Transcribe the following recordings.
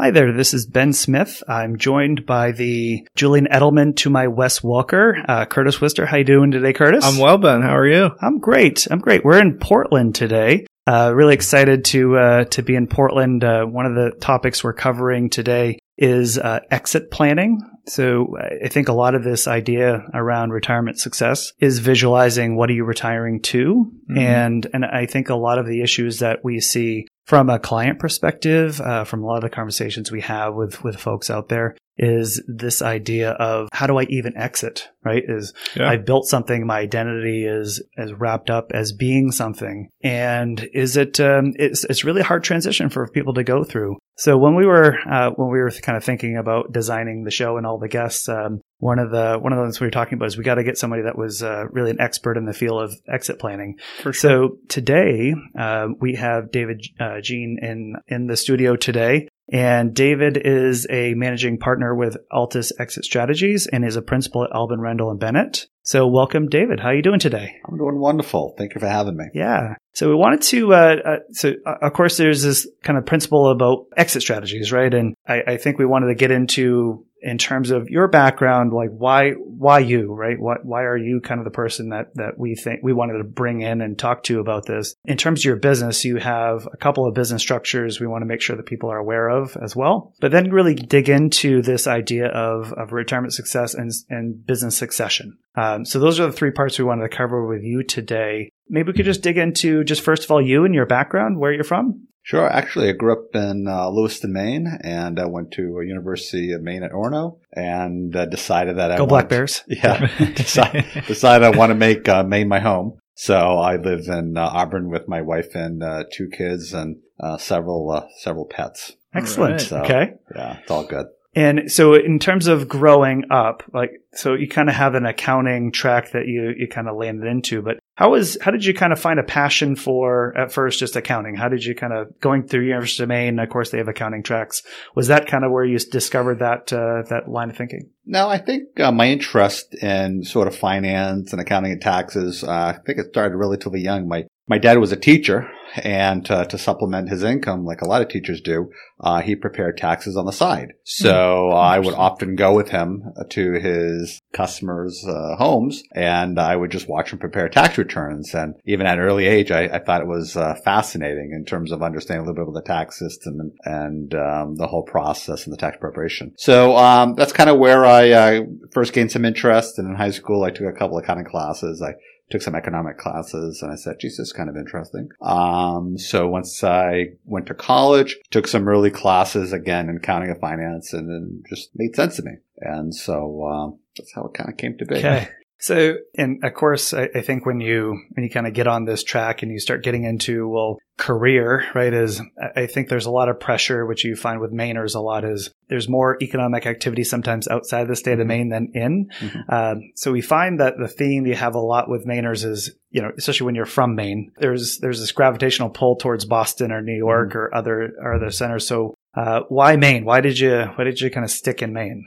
Hi there, this is Ben Smith. I'm joined by the Julian Edelman to my Wes Welker, uh, Curtis Wister. How you doing today, Curtis? I'm well, Ben. How are you? I'm great. I'm great. We're in Portland today. Uh, really excited to uh, to be in Portland. Uh, one of the topics we're covering today is uh, exit planning. So I think a lot of this idea around retirement success is visualizing what are you retiring to, mm-hmm. and and I think a lot of the issues that we see from a client perspective, uh, from a lot of the conversations we have with with folks out there, is this idea of how do I even exit? Right? Is yeah. I built something, my identity is is wrapped up as being something, and is it? Um, it's it's really a hard transition for people to go through. So when we were uh, when we were kind of thinking about designing the show and all the guests, um, one of the one of the things we were talking about is we got to get somebody that was uh, really an expert in the field of exit planning. Sure. So today uh, we have David uh, Jean in in the studio today, and David is a managing partner with Altus Exit Strategies and is a principal at Albin Randall and Bennett. So welcome, David. How are you doing today? I'm doing wonderful. Thank you for having me. Yeah. So we wanted to, uh, uh, so uh, of course there's this kind of principle about exit strategies, right? And I, I think we wanted to get into in terms of your background, like why why you, right? Why why are you kind of the person that that we think we wanted to bring in and talk to about this? In terms of your business, you have a couple of business structures we want to make sure that people are aware of as well. But then really dig into this idea of of retirement success and and business succession. Um, so those are the three parts we wanted to cover with you today. Maybe we could just dig into just first of all you and your background, where you're from. Sure. Actually, I grew up in uh, Lewiston, Maine, and I went to a University of Maine at Orono, and uh, decided that I Go Black Bears. Yeah, decided, decided I want to make uh, Maine my home. So I live in uh, Auburn with my wife and uh, two kids and uh, several several pets. Excellent. Right. So, okay. Yeah, it's all good. And so in terms of growing up, like, so you kind of have an accounting track that you, you kind of landed into, but how was, how did you kind of find a passion for at first just accounting? How did you kind of going through University of Maine? Of course, they have accounting tracks. Was that kind of where you discovered that, uh, that line of thinking? No, I think uh, my interest in sort of finance and accounting and taxes, uh, I think it started relatively young. My my dad was a teacher, and uh, to supplement his income, like a lot of teachers do, uh, he prepared taxes on the side. So mm, I would often go with him to his customers' uh, homes, and I would just watch him prepare tax returns. And even at an early age, I, I thought it was uh, fascinating in terms of understanding a little bit of the tax system and, and um, the whole process and the tax preparation. So um, that's kind of where I uh, first gained some interest. And in high school, I took a couple of accounting classes. I took some economic classes and I said, geez, this is kind of interesting. Um, so once I went to college, took some early classes again in accounting and finance and then just made sense to me. And so, um, that's how it kind of came to be. Okay. So, and of course, I, I, think when you when you kind of get on this track and you start getting into well, career, right? Is I think there's a lot of pressure, which you find with Mainers a lot is there's more economic activity sometimes outside of the state of mm-hmm. Maine than in. Mm-hmm. Um, so we find that the theme you have a lot with Mainers is you know, especially when you're from Maine, there's there's this gravitational pull towards Boston or New York mm-hmm. or other or other centers. So uh, why Maine? Why did you why did you kind of stick in Maine?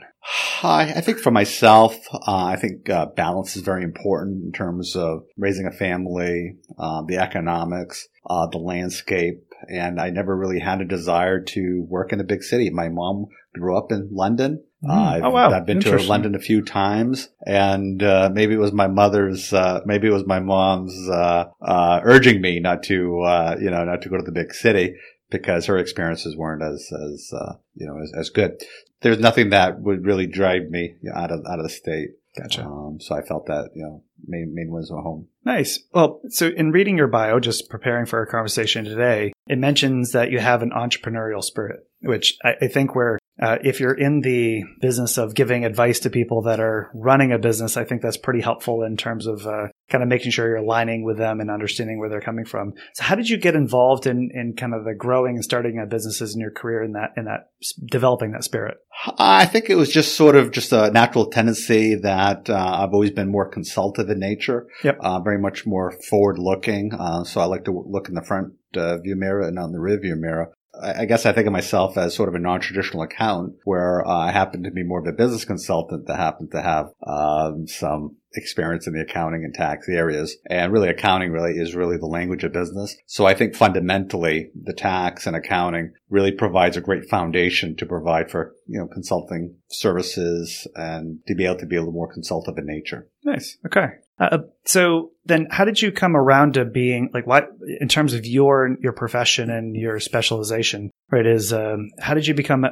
I, I think for myself, uh, I think uh, balance is very important in terms of raising a family, uh, the economics, uh, the landscape, and I never really had a desire to work in a big city. My mom grew up in London. Mm. I've, oh, wow. I've been to London a few times, and uh, maybe it was my mother's, uh, maybe it was my mom's uh, uh urging me not to, uh, you know, not to go to the big city because her experiences weren't as, as uh, you know, as, as good. There's nothing that would really drive me out of out of the state. Gotcha. Um, so I felt that you know Maine, Maine was my home. Nice. Well, so in reading your bio, just preparing for our conversation today, it mentions that you have an entrepreneurial spirit, which I, I think where uh, if you're in the business of giving advice to people that are running a business, I think that's pretty helpful in terms of uh, kind of making sure you're aligning with them and understanding where they're coming from. So, how did you get involved in in kind of the growing and starting of businesses in your career in that in that developing that spirit? I think it was just sort of just a natural tendency that uh, I've always been more consultative in nature, yep. Uh, very much more forward looking. Uh, so I like to look in the front uh, view mirror and not in the rear view mirror. I guess I think of myself as sort of a non-traditional accountant where uh, I happen to be more of a business consultant that happen to have um, some experience in the accounting and tax areas. And really accounting really is really the language of business. So I think fundamentally the tax and accounting really provides a great foundation to provide for, you know, consulting services and to be able to be a little more consultative in nature. Nice. Okay. Uh, so then how did you come around to being like what in terms of your your profession and your specialization right is um, how did you become uh,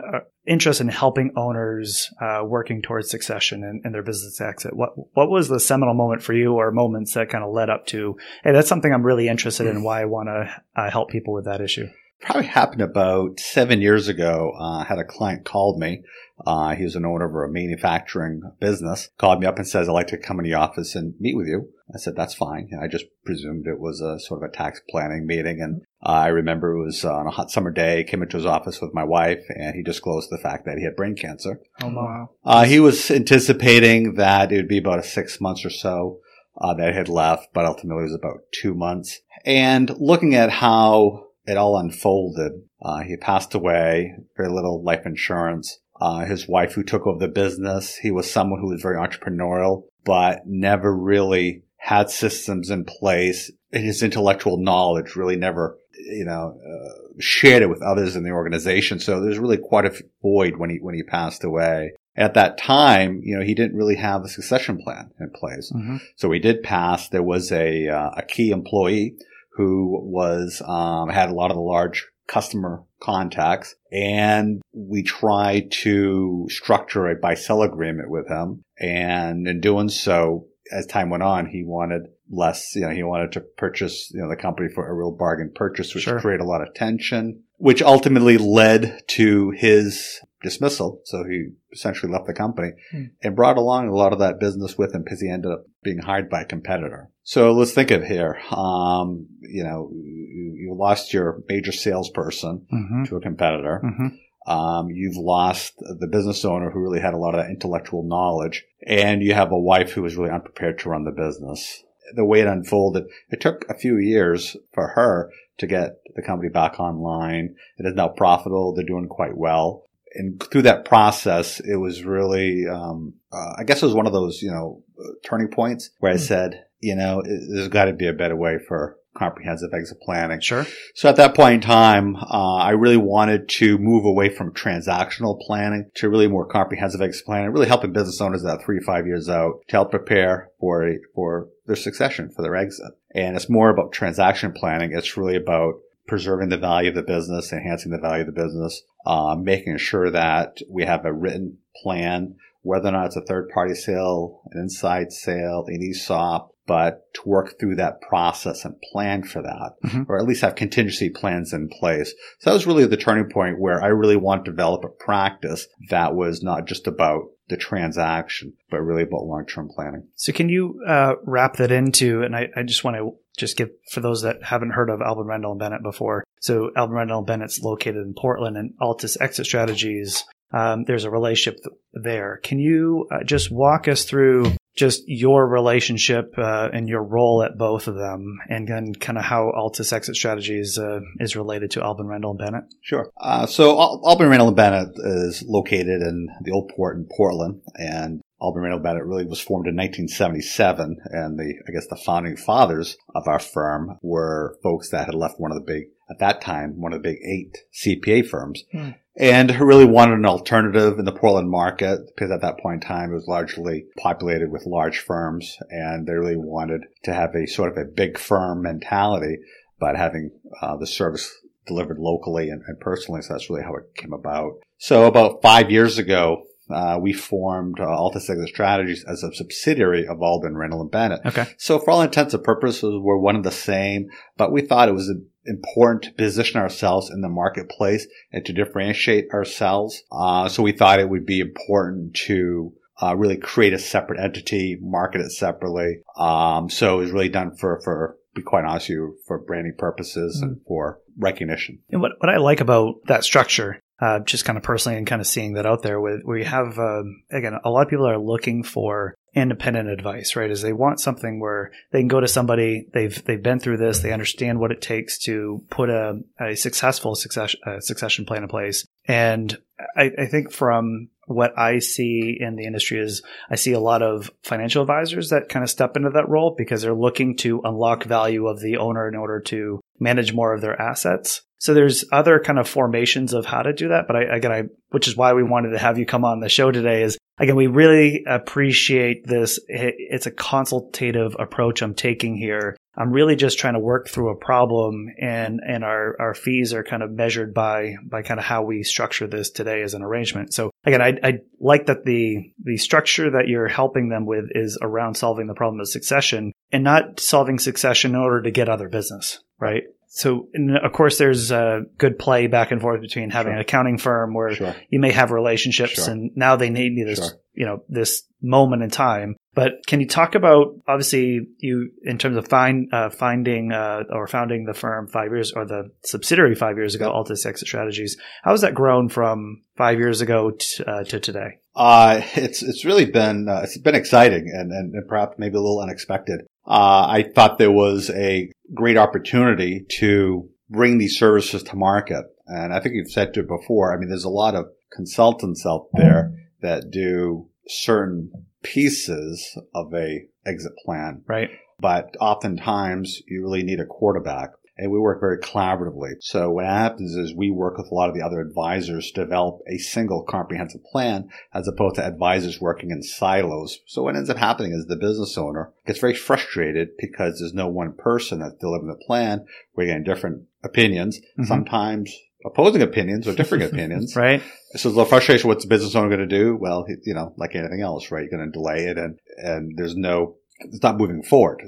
interested in helping owners uh, working towards succession and, and, their business exit? What what was the seminal moment for you or moments that kind of led up to hey that's something i'm really interested in why i want to uh, help people with that issue probably happened about seven years ago. Uh, I had a client called me. Uh, he was an owner of a manufacturing business. Called me up and says, "I'd like to come in the office and meet with you." I said, "That's fine." I just presumed it was a sort of a tax planning meeting, and uh, I remember it was on a hot summer day. Came into his office with my wife, and he disclosed the fact that he had brain cancer. Oh wow! Uh, he was anticipating that it would be about a six months or so. Uh, that had left, but ultimately it was about two months. And looking at how it all unfolded. Uh, he passed away, very little life insurance. Uh, his wife, who took over the business, he was someone who was very entrepreneurial, but never really had systems in place. His intellectual knowledge really never, you know, uh, shared it with others in the organization. So there's really quite a void when he when he passed away. At that time, you know, he didn't really have a succession plan in place. Mm-hmm. So he did pass. There was a uh, a key employee who was um, had a lot of the large customer contacts, and we tried to structure a buy sell agreement with him. And in doing so, as time went on, he wanted less. You know, he wanted to purchase you know the company for a real bargain purchase, which sure. created a lot of tension, which ultimately led to his dismissal. So he essentially left the company hmm. and brought along a lot of that business with him because he ended up being hired by a competitor. So let's think of here. Um, you know, you, you, lost your major salesperson mm-hmm. to a competitor. Mm-hmm. Um, you've lost the business owner who really had a lot of that intellectual knowledge, and you have a wife who was really unprepared to run the business. The way it unfolded, it took a few years for her to get the company back online. It is now profitable. They're doing quite well and through that process, it was really, um, uh, I guess it was one of those, you know, turning points where I mm. said, you know, there's got to be a better way for comprehensive exit planning. Sure. So at that point in time, uh, I really wanted to move away from transactional planning to really more comprehensive exit planning, really helping business owners that three to five years out to help prepare for a, for their succession, for their exit. And it's more about transaction planning. It's really about preserving the value of the business, enhancing the value of the business, uh, making sure that we have a written plan, whether or not it's a third party sale, an inside sale, an ESOP, but to work through that process and plan for that, mm-hmm. or at least have contingency plans in place. So that was really the turning point where I really wanted to develop a practice that was not just about the transaction, but really about long term planning. So, can you uh, wrap that into? And I, I just want to just give for those that haven't heard of Albin Randall and Bennett before. So, Albin Randall and Bennett's located in Portland, and Altus Exit Strategies. Um, there's a relationship there. Can you uh, just walk us through just your relationship uh, and your role at both of them, and then kind of how Altus Exit Strategies uh, is related to Albin Randall and Bennett? Sure. Uh, so Al- Albin Randall and Bennett is located in the old port in Portland, and Albin Randall Bennett really was formed in 1977, and the I guess the founding fathers of our firm were folks that had left one of the big at that time one of the big eight CPA firms, hmm. and who really wanted an alternative in the Portland market because at that point in time it was largely populated with large firms, and they really wanted to have a sort of a big firm mentality, but having uh, the service delivered locally and, and personally. So that's really how it came about. So about five years ago, uh, we formed uh, Altus Exit Strategies as a subsidiary of Albin, Randall, and Bennett. Okay. So for all intents and purposes, we're one and the same, but we thought it was important to position ourselves in the marketplace and to differentiate ourselves. Uh, so we thought it would be important to uh, really create a separate entity, market it separately. Um, so it was really done for, for, be quite honest with you, for branding purposes mm-hmm. and for recognition. And what, what I like about that structure uh, just kind of personally and kind of seeing that out there with where you have um, again a lot of people are looking for independent advice right? Is they want something where they can go to somebody they've they've been through this they understand what it takes to put a, a successful succession succession plan in place. And I, I think from what I see in the industry is I see a lot of financial advisors that kind of step into that role because they're looking to unlock value of the owner in order to manage more of their assets. So there's other kind of formations of how to do that. But I, again, I, which is why we wanted to have you come on the show today is again, we really appreciate this. It's a consultative approach I'm taking here. I'm really just trying to work through a problem and, and our, our fees are kind of measured by, by kind of how we structure this today as an arrangement. So again, I, I like that the, the structure that you're helping them with is around solving the problem of succession and not solving succession in order to get other business, right? So, of course, there's a good play back and forth between having sure. an accounting firm where sure. you may have relationships sure. and now they need this, you know, this moment in time. But can you talk about, obviously, you, in terms of find, uh, finding, uh, or founding the firm five years or the subsidiary five years ago, Altus Exit Strategies, how has that grown from five years ago t- uh, to today? Uh, it's, it's really been, uh, it's been exciting and, and, and perhaps maybe a little unexpected. Uh, I thought there was a great opportunity to bring these services to market. And I think you've said to it before. I mean, there's a lot of consultants out there that do certain pieces of a exit plan. Right. But oftentimes you really need a quarterback and we work very collaboratively. So what happens is we work with a lot of the other advisors to develop a single comprehensive plan as opposed to advisors working in silos. So what ends up happening is the business owner gets very frustrated because there's no one person that's delivering the plan. We're getting different opinions, mm-hmm. sometimes opposing opinions or differing opinions. right. So the frustration. What's the business owner going to do? Well, you know, like anything else, right? You're going to delay it and, and there's no it's not moving forward.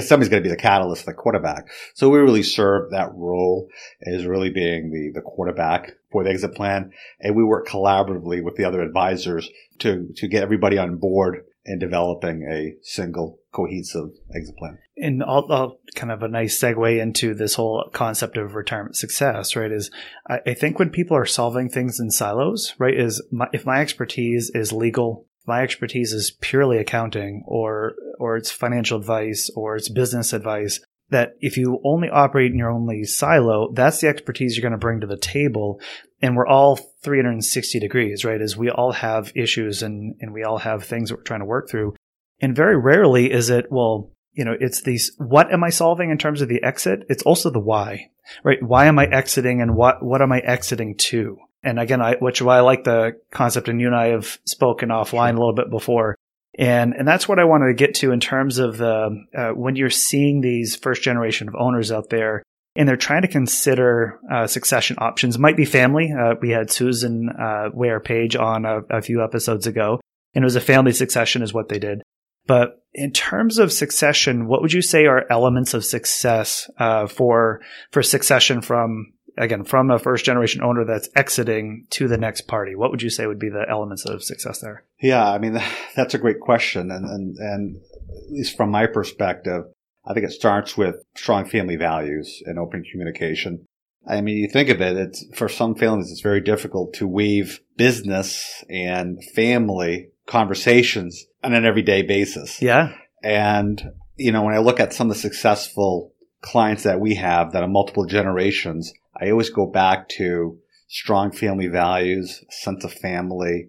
Somebody's going to be the catalyst, the quarterback. So we really serve that role as really being the, the quarterback for the exit plan. And we work collaboratively with the other advisors to, to get everybody on board in developing a single cohesive exit plan. And I'll, kind of a nice segue into this whole concept of retirement success, right? Is I, I think when people are solving things in silos, right? Is my, if my expertise is legal my expertise is purely accounting or or it's financial advice or it's business advice that if you only operate in your only silo that's the expertise you're going to bring to the table. And we're all 360 degrees right? As we all have issues and and we all have things that we're trying to work through. And very rarely is it well you know it's these what am i solving in terms of the exit? It's also the why right? Why am i exiting and what what am i exiting to and again, I, which why I like the concept, and you and I have spoken offline a little bit before. And, and that's what I wanted to get to in terms of the, uh, when you're seeing these first generation of owners out there and they're trying to consider uh, succession options, might be family. Uh, we had Susan uh, Ware Page on a, a, few episodes ago, and it was a family succession, is what they did. But in terms of succession, what would you say are elements of success uh, for for succession from again, from a first generation owner that's exiting to the next party? What would you say would be the elements of success there? Yeah, I mean, that's a great question. And, and, and at least from my perspective, I think it starts with strong family values and open communication. I mean, you think of it, it's for some families, it's very difficult to weave business and family conversations on an everyday basis. Yeah. And, you know, when I look at some of the successful clients that we have that are multiple generations, I always go back to strong family values, sense of family,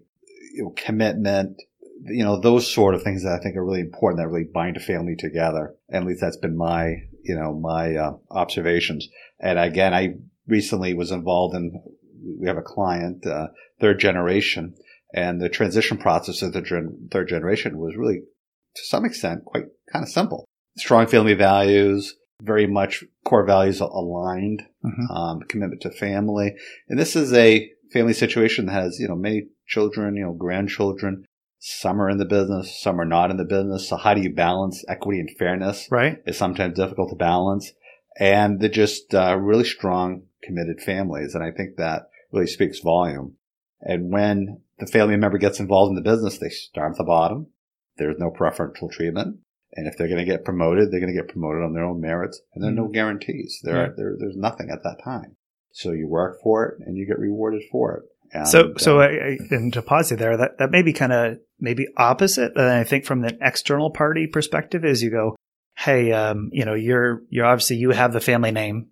you know, commitment, you know, those sort of things that I think are really important that really bind a family together. at least that's been my, you know, my uh, observations. And again, I recently was involved in, we have a client, uh, third generation, and the transition process of the gen- third generation was really, to some extent, quite kind of simple. Strong family values, very much core values aligned, mm-hmm. um, commitment to family. And this is a family situation that has, you know, many children, you know, grandchildren. Some are in the business, some are not in the business. So how do you balance equity and fairness? Right. It's sometimes difficult to balance. and they're just uh, really strong, committed families. And I think that really speaks volume. And when the family member gets involved in the business, they start at the bottom. There's no preferential treatment. And if they're going to get promoted, they're going to get promoted on their own merits. And there are no mm-hmm. guarantees. There, are, there, there's nothing at that time. So you work for it and you get rewarded for it. And, so, so uh, I, I, and to pause you there, that, that may be kind of maybe opposite. And I think from the external party perspective is you go, Hey, um, you know, you're, you're obviously, you have the family name,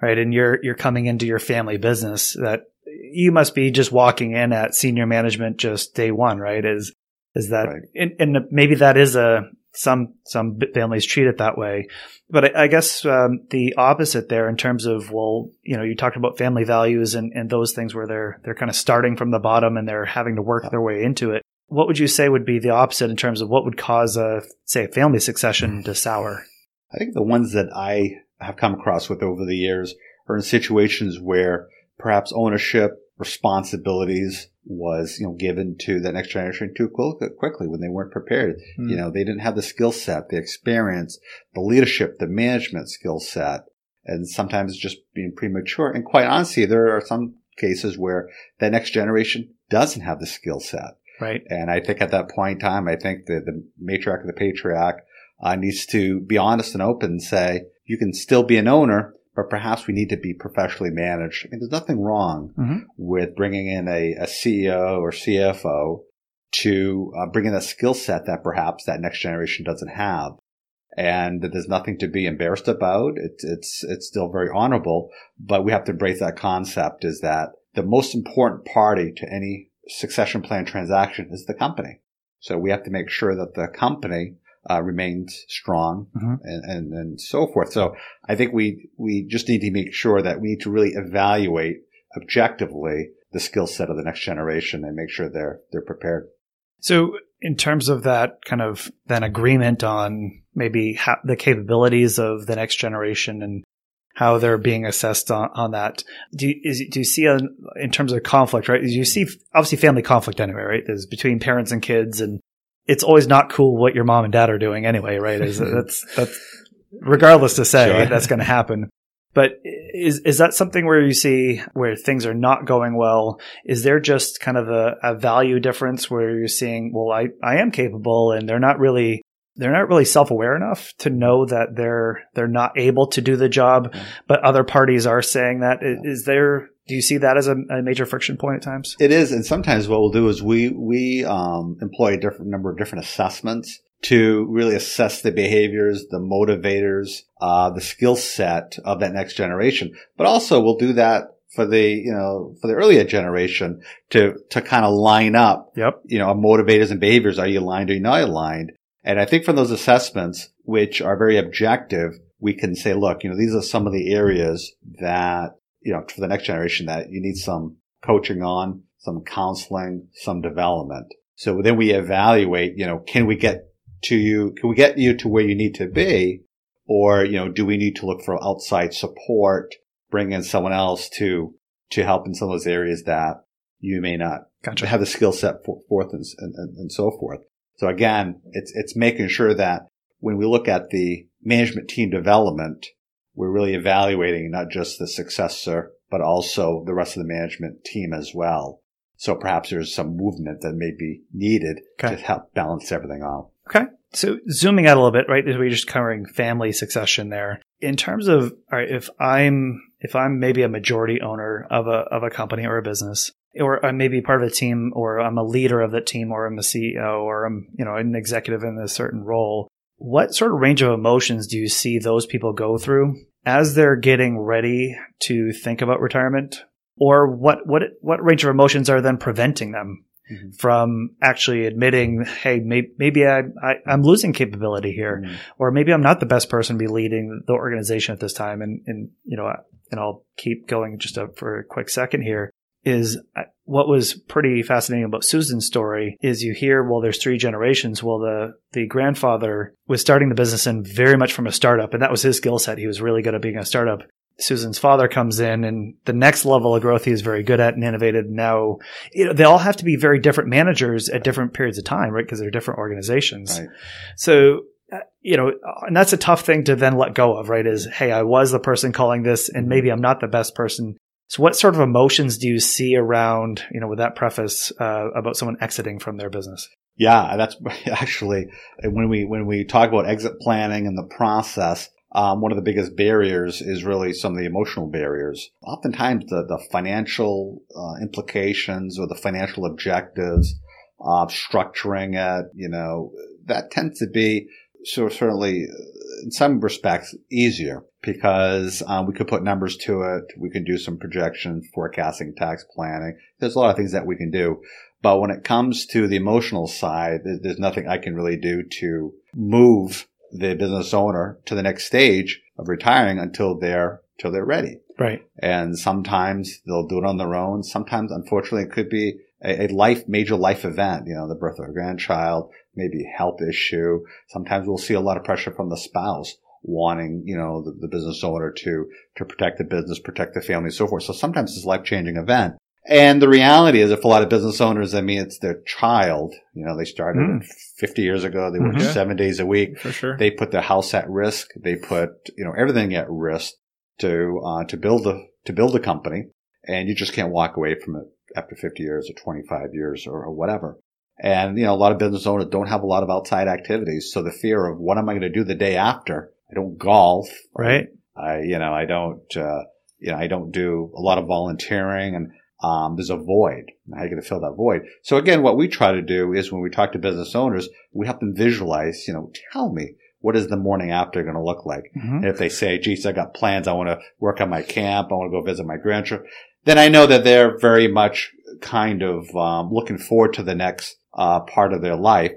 right? And you're, you're coming into your family business that you must be just walking in at senior management just day one, right? Is, is that, right. and, and maybe that is a, some some families treat it that way, but I, I guess um, the opposite there in terms of well, you know, you talked about family values and, and those things where they're they're kind of starting from the bottom and they're having to work their way into it. What would you say would be the opposite in terms of what would cause a say a family succession to sour? I think the ones that I have come across with over the years are in situations where perhaps ownership, responsibilities, was you know given to the next generation too quickly when they weren't prepared. Mm. You know, they didn't have the skill set, the experience, the leadership, the management skill set, and sometimes just being premature. And quite honestly, there are some cases where the next generation doesn't have the skill set. Right. And I think at that point in time, I think that the matriarch of the patriarch uh, needs to be honest and open and say, you can still be an owner, but perhaps we need to be professionally managed. I mean, there's nothing wrong mm-hmm. with bringing in a, a, CEO or CFO to uh, bring in a skill set that perhaps that next generation doesn't have. And that there's nothing to be embarrassed about. It's, it's, it's still very honorable, but we have to embrace that concept is that the most important party to any succession plan transaction is the company. So we have to make sure that the company uh, remains strong mm-hmm. and, and, and so forth. So I think we, we just need to make sure that we need to really evaluate objectively the skill set of the next generation and make sure they're, they're prepared. So in terms of that kind of then agreement on maybe ha- the capabilities of the next generation and how they're being assessed on, on that. Do you, is, do you see a, in terms of conflict, right? Do you see obviously family conflict anyway, right? There's between parents and kids and it's always not cool what your mom and dad are doing anyway, right? Is that's that's regardless to say sure. that's going to happen. But is is that something where you see where things are not going well? Is there just kind of a, a value difference where you're seeing, well, I, I am capable and they're not really they're not really self-aware enough to know that they're they're not able to do the job, but other parties are saying that. Is there do you see that as a, a, major friction point at times? It is, and sometimes what we'll do is we we um, employ a different number of different assessments to really assess the behaviors, the motivators, uh, the skill set of that next generation. But also, we'll do that for the you know for the earlier generation to to kind of line up. Yep. You know, motivators and behaviors. Are you aligned? Or are you not aligned? And I think from those assessments, which are very objective, we can say, look, you know, these are some of the areas that you know, for the next generation that you need some coaching on, some counseling, some development. So then we evaluate, you know, can we get to you, can we get you to where you need to be? Or, you know, do we need to look for outside support, bring in someone else to, to help in some of those areas that you may not gotcha. have the skill set for, forth and, and, and so forth. So again, it's, it's making sure that when we look at the management team development, we're really evaluating not just the successor, but also the rest of the management team as well. So perhaps there's some movement that may be needed okay. to help balance everything out. Okay. So zooming out a little bit, right? We're just covering family succession there. In terms of, all right, if I'm, if I'm maybe a majority owner of a, of a company or a business, or I'm maybe part of a team, or I'm a leader of that team, or I'm a CEO, or I'm, you know, an executive in a certain role, what sort of range of emotions do you see those people go through as they're getting ready to think about retirement? Or what, what, what range of emotions are then preventing them mm-hmm. from actually admitting, hey, may, maybe I, am losing capability here, mm-hmm. or maybe I'm not the best person to be leading the organization at this time. And, and you know, and I'll keep going just for a quick second here is uh, what was pretty fascinating about Susan's story is you hear, well, there's three generations. Well, the, the grandfather was starting the business and very much from a startup, and that was his skill set. He was really good at being a startup. Susan's father comes in and the next level of growth he is very good at and innovated. Now, you know, they all have to be very different managers at different periods of time, right? Because they're different organizations. Right. So you know, and that's a tough thing to then let go of, right? Is, hey, I was the person calling this and maybe I'm not the best person. So what sort of emotions do you see around, you know, with that preface, uh, about someone exiting from their business? Yeah, that's actually when we, when we talk about exit planning and the process, um, one of the biggest barriers is really some of the emotional barriers. Oftentimes, the, the financial uh, implications or the financial objectives, uh, structuring it, you know, that tends to be so certainly in some respects easier because um, we could put numbers to it. We can do some projection, forecasting, tax planning. There's a lot of things that we can do. But when it comes to the emotional side, there's nothing I can really do to move the business owner to the next stage of retiring until they're until they're ready. Right. And sometimes they'll do it on their own. Sometimes, unfortunately, it could be a, a life major life event. You know, the birth of a grandchild, maybe health issue. Sometimes we'll see a lot of pressure from the spouse wanting, you know, the, the business owner to, to protect the business, protect the family, and so forth. So sometimes it's a life changing event. And the reality is, if a lot of business owners, I mean, it's their child, you know, they started mm. 50 years ago. They worked mm-hmm. seven days a week. For sure. They put their house at risk. They put, you know, everything at risk to, uh, to build a, to build a company. And you just can't walk away from it after 50 years or 25 years or, or whatever. And, you know, a lot of business owners don't have a lot of outside activities. So the fear of what am I going to do the day after? I don't golf. Right. I, you know, I don't, uh, you know, I don't do a lot of volunteering and, um, there's a void. How are you going to fill that void? So again, what we try to do is when we talk to business owners, we help them visualize, you know, tell me what is the morning after going to look like? Mm-hmm. And if they say, geez, I got plans. I want to work on my camp. I want to go visit my grandchildren. Then I know that they're very much kind of, um, looking forward to the next uh, part of their life.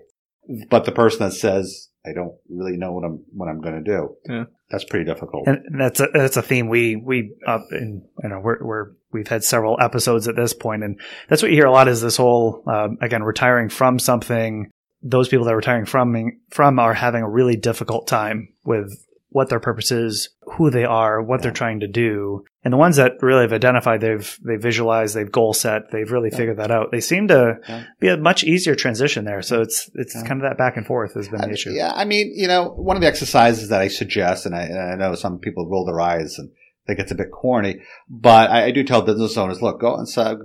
But the person that says, I don't really know what I'm what I'm going to do. Yeah. That's pretty difficult. And that's a, that's a theme we we up in you know we're, we're we've had several episodes at this point, and that's what you hear a lot is this whole um, again retiring from something. Those people that are retiring from from are having a really difficult time with what their purpose is, who they are, what yeah. they're trying to do. And the ones that really have identified, they've they visualized, they've goal set, they've really yeah. figured that out. They seem to yeah. be a much easier transition there. So it's it's kind of that back and forth has been I the issue. Yeah, I mean, you know, one of the exercises that I suggest, and I, and I know some people roll their eyes and think it's a bit corny, but I, I do tell business owners, look, go and inside,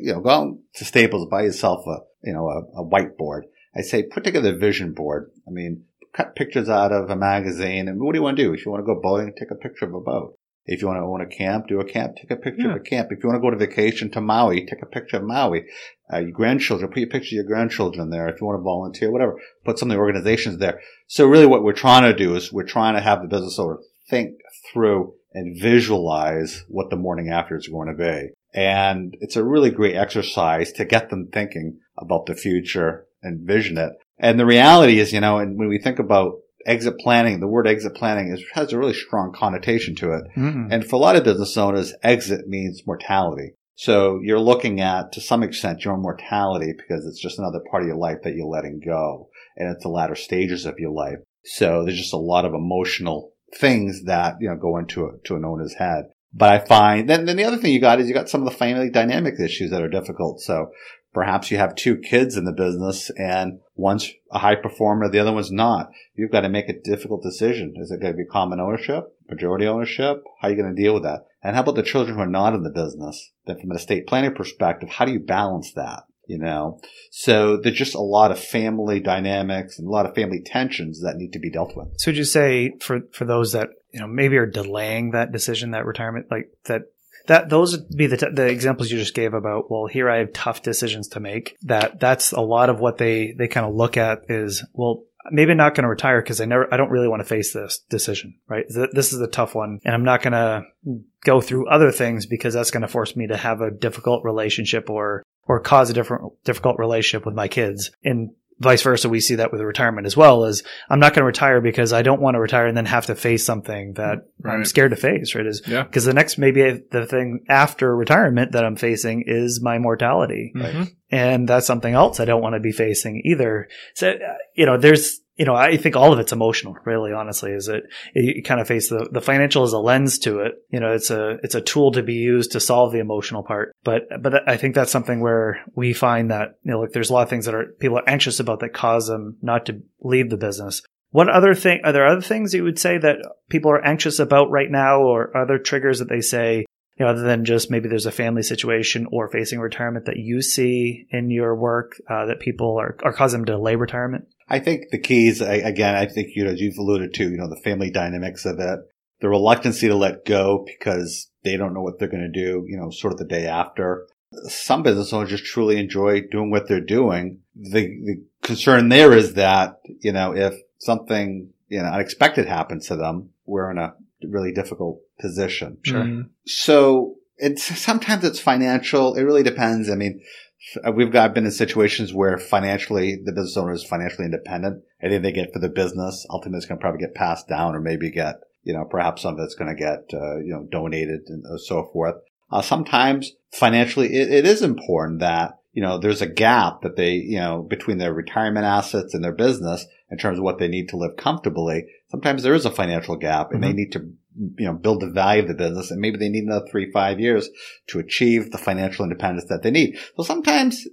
you know, go out to Staples, buy yourself a you know a, a whiteboard. I say put together a vision board. I mean, cut pictures out of a magazine. And what do you want to do? If you want to go boating, take a picture of a boat. If you want to own a camp, do a camp, take a picture yeah. of a camp. If you want to go to vacation to Maui, take a picture of Maui. Uh, your grandchildren, put your picture of your grandchildren there. If you want to volunteer, whatever, put some of the organizations there. So really what we're trying to do is we're trying to have the business owner think through and visualize what the morning after is going to be. And it's a really great exercise to get them thinking about the future and vision it. And the reality is, you know, and when we think about exit planning, the word exit planning is, has a really strong connotation to it. Mm-hmm. And for a lot of business owners, exit means mortality. So you're looking at, to some extent, your mortality because it's just another part of your life that you're letting go. And it's the latter stages of your life. So there's just a lot of emotional things that, you know, go into a, to an owner's head. But I find then, then the other thing you got is you got some of the family dynamic issues that are difficult. So Perhaps you have two kids in the business and one's a high performer, the other one's not. You've got to make a difficult decision. Is it going to be common ownership, majority ownership? How are you going to deal with that? And how about the children who are not in the business? Then from an estate planning perspective, how do you balance that? You know, so there's just a lot of family dynamics and a lot of family tensions that need to be dealt with. So would you say for, for those that, you know, maybe are delaying that decision, that retirement, like that that those would be the t- the examples you just gave about well here I have tough decisions to make that that's a lot of what they they kind of look at is well maybe I'm not going to retire because I never I don't really want to face this decision right? This is a tough one and I'm not going to go through other things because that's going to force me to have a difficult relationship or or cause a different difficult relationship with my kids. And vice versa, we see that with retirement as well. Is I'm not going to retire because I don't want to retire and then have to face something that right. I'm scared to face. Right? Is yeah. Because the next maybe the thing after retirement that I'm facing is my mortality, mm-hmm. and that's something else I don't want to be facing either. So uh, you know, there's you know, I think all of it's emotional, really, honestly, is it, you kind of face the, the financial as a lens to it. You know, it's a, it's a tool to be used to solve the emotional part. But, but I think that's something where we find that, you know, like there's a lot of things that are, people are anxious about that cause them not to leave the business. What other thing are there other things you would say that people are anxious about right now or other triggers that they say, you know, other than just maybe there's a family situation or facing retirement that you see in your work uh, that people are, are causing them to delay retirement? I think the keys, again, I think, you know, as you've alluded to, you know, the family dynamics of it, the reluctancy to let go because they don't know what they're going to do, you know, sort of the day after. Some business owners just truly enjoy doing what they're doing. The, the concern there is that, you know, if something, you know, unexpected happens to them, we're in a really difficult position. Sure. Mm-hmm. So it's sometimes it's financial. It really depends. I mean, we've got been in situations where financially the business owner is financially independent. Anything they get for the business ultimately is going to probably get passed down or maybe get, you know, perhaps some of it's going to get, uh, you know, donated and so forth. Uh, sometimes financially it, it is important that you know, there's a gap that they, you know, between their retirement assets and their business in terms of what they need to live comfortably. Sometimes there is a financial gap and mm-hmm. they need to, you know, build the value of the business and maybe they need another three, five years to achieve the financial independence that they need. So sometimes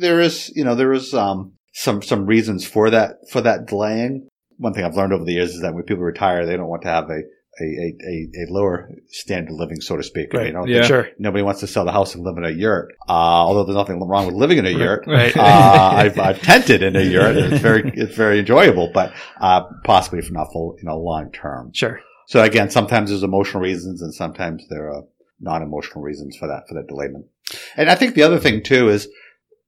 there is, you know, there is, um, some, some reasons for that, for that delaying. One thing I've learned over the years is that when people retire, they don't want to have a, a, a, a, lower standard of living, so to speak. Right. You know, yeah. Sure. Nobody wants to sell the house and live in a yurt. Uh, although there's nothing wrong with living in a yurt. Right. Uh, I've, I've tented in a yurt. And it's very, it's very enjoyable, but, uh, possibly for not full, you know, long term. Sure. So again, sometimes there's emotional reasons and sometimes there are non-emotional reasons for that, for that delayment. And I think the other thing too is,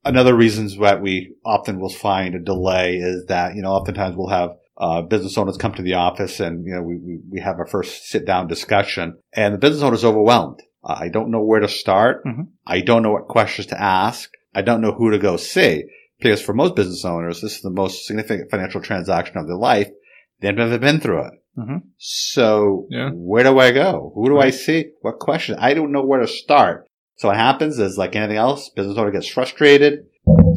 another reasons that we often will find a delay is that, you know, oftentimes we'll have uh, business owners come to the office and, you know, we, we, we have our first sit down discussion and the business owner is overwhelmed. Uh, I don't know where to start. Mm-hmm. I don't know what questions to ask. I don't know who to go see because for most business owners, this is the most significant financial transaction of their life. They've never been through it. Mm-hmm. So yeah. where do I go? Who do right. I see? What question? I don't know where to start. So what happens is like anything else, business owner gets frustrated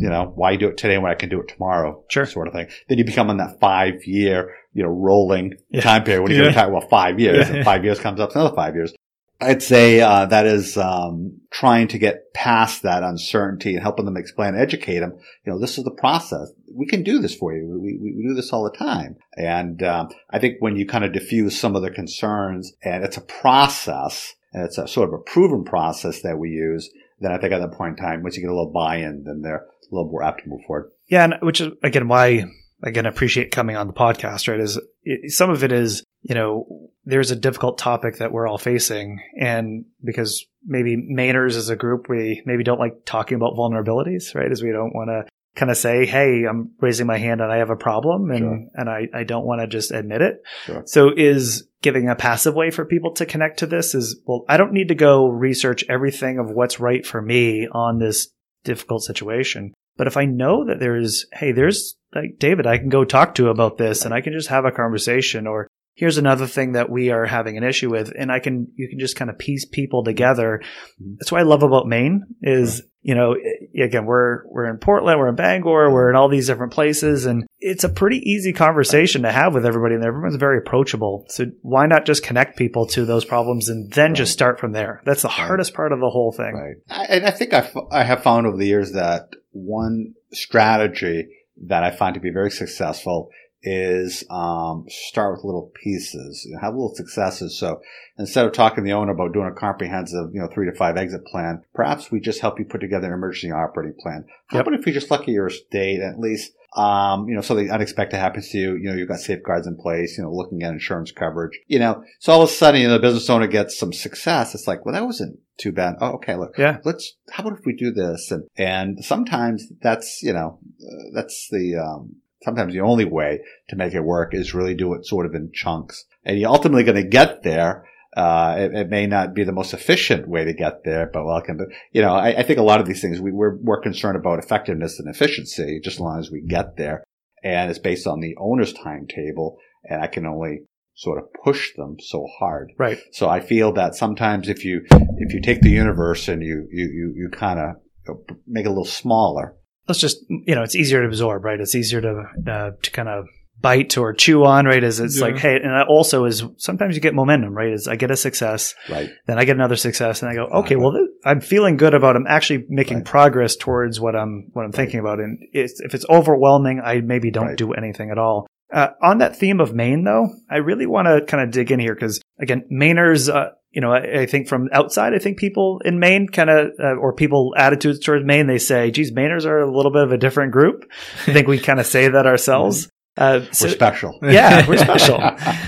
you know, why do it today when I can do it tomorrow? Sure. Sort of thing. Then you become on that five year, you know, rolling yeah. time period when you yeah. talk about five years yeah. and five years comes up another five years. I'd say, uh, that is, um, trying to get past that uncertainty and helping them explain, educate them. You know, this is the process. We can do this for you. We, we, we do this all the time. And, um, I think when you kind of diffuse some of the concerns and it's a process and it's a sort of a proven process that we use, then I think at that point in time, once you get a little buy-in, then they're a little more apt to move forward. Yeah, and which is again why I again appreciate coming on the podcast. Right, is it, some of it is you know there's a difficult topic that we're all facing, and because maybe Mainers as a group we maybe don't like talking about vulnerabilities, right? As we don't want to kind of say, Hey, I'm raising my hand and I have a problem and, sure. and I, I don't want to just admit it. Sure. So is giving a passive way for people to connect to this is, well, I don't need to go research everything of what's right for me on this difficult situation. But if I know that there's, hey, there's like David, I can go talk to about this and I can just have a conversation or here's another thing that we are having an issue with and i can you can just kind of piece people together mm-hmm. that's what i love about maine is you know again we're we're in portland we're in bangor we're in all these different places and it's a pretty easy conversation to have with everybody and everyone's very approachable so why not just connect people to those problems and then right. just start from there that's the right. hardest part of the whole thing right and i think I, I have found over the years that one strategy that i find to be very successful is um, start with little pieces, have little successes. So instead of talking to the owner about doing a comprehensive, you know, three to five exit plan, perhaps we just help you put together an emergency operating plan. How yep. about if you just look at your estate, at least, um, you know, something unexpected happens to you, you know, you've got safeguards in place, you know, looking at insurance coverage, you know, so all of a sudden, you know, the business owner gets some success. It's like, well, that wasn't too bad. Oh, okay. Look, yeah. let's, how about if we do this? And, and sometimes that's, you know, uh, that's the, um, sometimes the only way to make it work is really do it sort of in chunks. And you're ultimately going to get there. Uh, it, it, may not be the most efficient way to get there, but welcome. But, you know, I, I think a lot of these things, we, we're more concerned about effectiveness and efficiency, just as long as we get there. And it's based on the owner's timetable. And I can only sort of push them so hard. Right. So I feel that sometimes if you, if you take the universe and you, you, you, you kind of make it a little smaller, let's just you know it's easier to absorb right? It's easier to uh, to kind of bite or chew on right? Is it's yeah. like hey and I also is sometimes you get momentum right? Is i get a success right. then i get another success and i go okay well th- i'm feeling good about i'm actually making right. progress towards what i'm what i'm thinking about. And it's, if it's overwhelming i maybe don't right. do anything at all. Uh, on that theme of Maine, though, I really want to kind of dig in here because, again, Mainers, uh, you know, I, I, think from outside, I think people in Maine kind of, uh, or people attitudes towards Maine, they say, geez, Mainers are a little bit of a different group. I think we kind of say that ourselves. Uh, so, we're special. Yeah, we're special.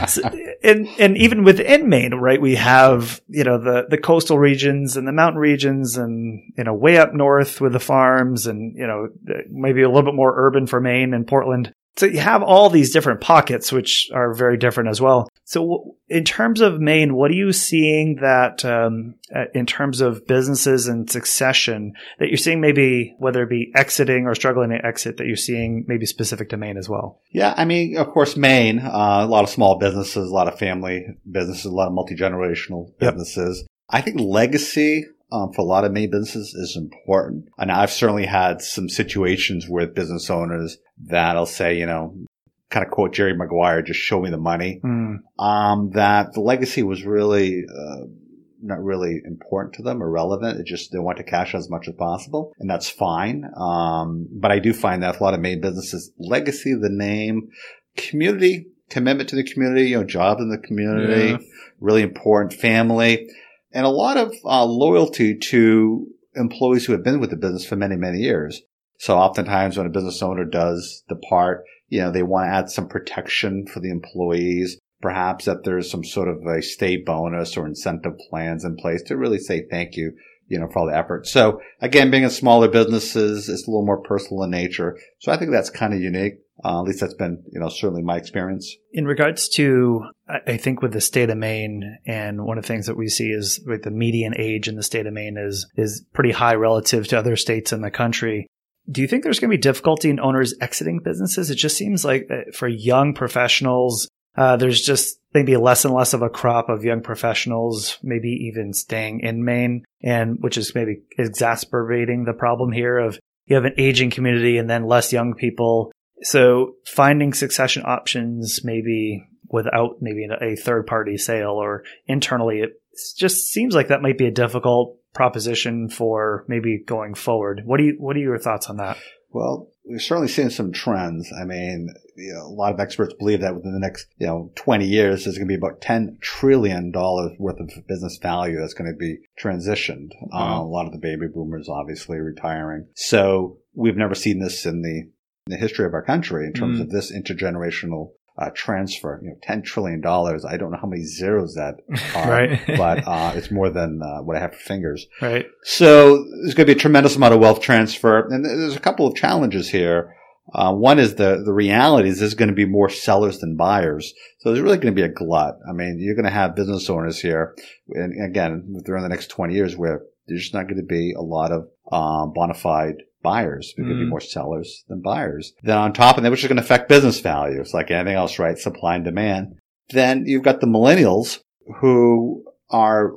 so, and, and even within Maine, right, we have, you know, the, the coastal regions and the mountain regions and, you know, way up north with the farms and, you know, maybe a little bit more urban for Maine and Portland so you have all these different pockets, which are very different as well. So in terms of Maine, what are you seeing that, um, uh, in terms of businesses and succession that you're seeing maybe whether it be exiting or struggling to exit that you're seeing maybe specific to Maine as well? Yeah. I mean, of course, Maine, uh, a lot of small businesses, a lot of family businesses, a lot of multi-generational businesses. Yep. I think legacy um, for a lot of Maine businesses is important. And I've certainly had some situations with business owners that'll say, you know, kind of quote Jerry Maguire, just show me the money. Mm. Um, that the legacy was really, uh, not really important to them or relevant. It just, they want to cash as much as possible and that's fine. Um, but I do find that a lot of Maine businesses, legacy, the name, community, commitment to the community, you know, job in the community, yeah. really important family and a lot of uh, loyalty to employees who have been with the business for many, many years. So oftentimes when a business owner does depart, you know, they want to add some protection for the employees. Perhaps that there's some sort of a stay bonus or incentive plans in place to really say thank you, you know, for all the effort. So again, being in smaller businesses, it's a little more personal in nature. So I think that's kind of unique. Uh, at least that's been, you know, certainly my experience. In regards to, I think with the state of Maine, and one of the things that we see is with the median age in the state of Maine is is pretty high relative to other states in the country. Do you think there's going to be difficulty in owners exiting businesses? It just seems like uh, for young professionals, uh, there's just maybe less and less of a crop of young professionals, maybe even staying in Maine, and which is maybe exacerbating the problem here of you have an aging community and then less young people so finding succession options maybe without maybe a third party sale or internally, it just seems like that might be a difficult proposition for maybe going forward. What do you, what are your thoughts on that? Well, we're certainly seeing some trends. I mean, you know, a lot of experts believe that within the next, you know, 20 years, there's going to be about $10 trillion worth of business value that's going to be transitioned. Mm-hmm. Uh, a lot of the baby boomers obviously retiring. So we've never seen this in the the history of our country in terms mm. of this intergenerational uh, transfer. You know, ten trillion dollars. I don't know how many zeros that are, right. but uh, it's more than uh, what I have for fingers. Right. So there's going to be a tremendous amount of wealth transfer, and there's a couple of challenges here. Uh, one is the the reality is there's going to be more sellers than buyers, so there's really going to be a glut. I mean, you're going to have business owners here, and again, during the next 20 years, where there's just not going to be a lot of uh, bona fide buyers. There could mm. be more sellers than buyers. Then on top of that, which is going to affect business values like anything else, right? Supply and demand. Then you've got the millennials who are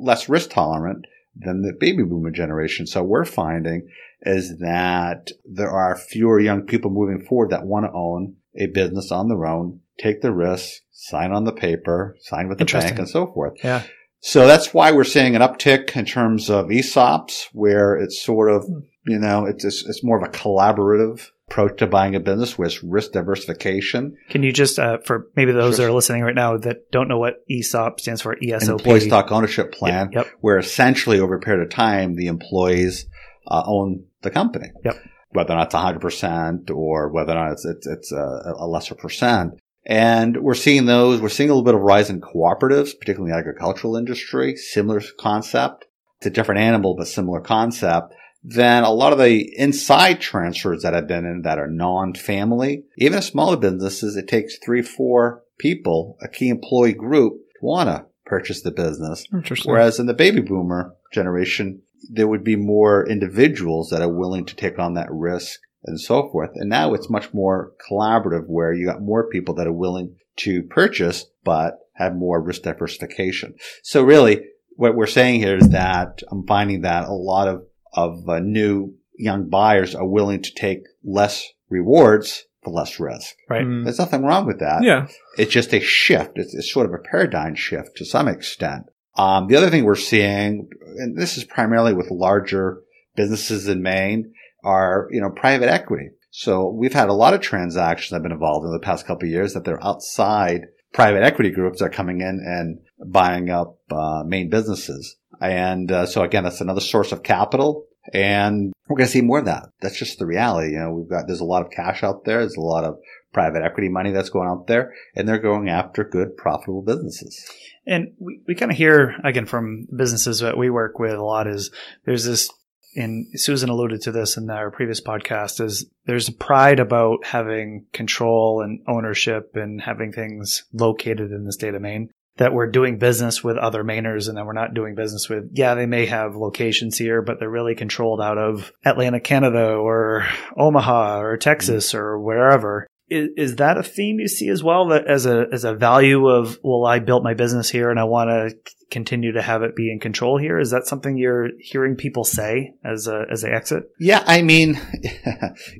less risk tolerant than the baby boomer generation. So we're finding is that there are fewer young people moving forward that want to own a business on their own, take the risk, sign on the paper, sign with the bank and so forth. Yeah. So that's why we're seeing an uptick in terms of ESOPs, where it's sort of, you know, it's, it's more of a collaborative approach to buying a business with risk diversification. Can you just, uh, for maybe those sure. that are listening right now that don't know what ESOP stands for, ESOP? Employee Stock Ownership Plan, yep, yep. where essentially over a period of time, the employees uh, own the company. Yep. Whether or not it's 100% or whether or not it's, it's, it's a, a lesser percent. And we're seeing those, we're seeing a little bit of rise in cooperatives, particularly in the agricultural industry, similar concept. It's a different animal, but similar concept. Then a lot of the inside transfers that have been in that are non-family, even in smaller businesses, it takes three, four people, a key employee group to want to purchase the business. Whereas in the baby boomer generation, there would be more individuals that are willing to take on that risk and so forth. And now it's much more collaborative where you got more people that are willing to purchase, but have more risk diversification. So really what we're saying here is that I'm finding that a lot of, of uh, new young buyers are willing to take less rewards for less risk. Right. Mm. There's nothing wrong with that. Yeah. It's just a shift. It's, it's sort of a paradigm shift to some extent. Um, the other thing we're seeing, and this is primarily with larger businesses in Maine, are, you know, private equity. So we've had a lot of transactions I've been involved in the past couple of years that they're outside private equity groups that are coming in and buying up uh, Maine businesses. And uh, so again, that's another source of capital. And we're going to see more of that. That's just the reality. You know, we've got, there's a lot of cash out there. There's a lot of private equity money that's going out there and they're going after good, profitable businesses. And we, we kind of hear again from businesses that we work with a lot is there's this and Susan alluded to this in our previous podcast is there's a pride about having control and ownership and having things located in the state of Maine that we're doing business with other Mainers and that we're not doing business with. Yeah, they may have locations here, but they're really controlled out of Atlanta, Canada or Omaha or Texas or wherever is, is that a theme you see as well that as a as a value of well I built my business here and I want to continue to have it be in control here is that something you're hearing people say as a as they exit yeah I mean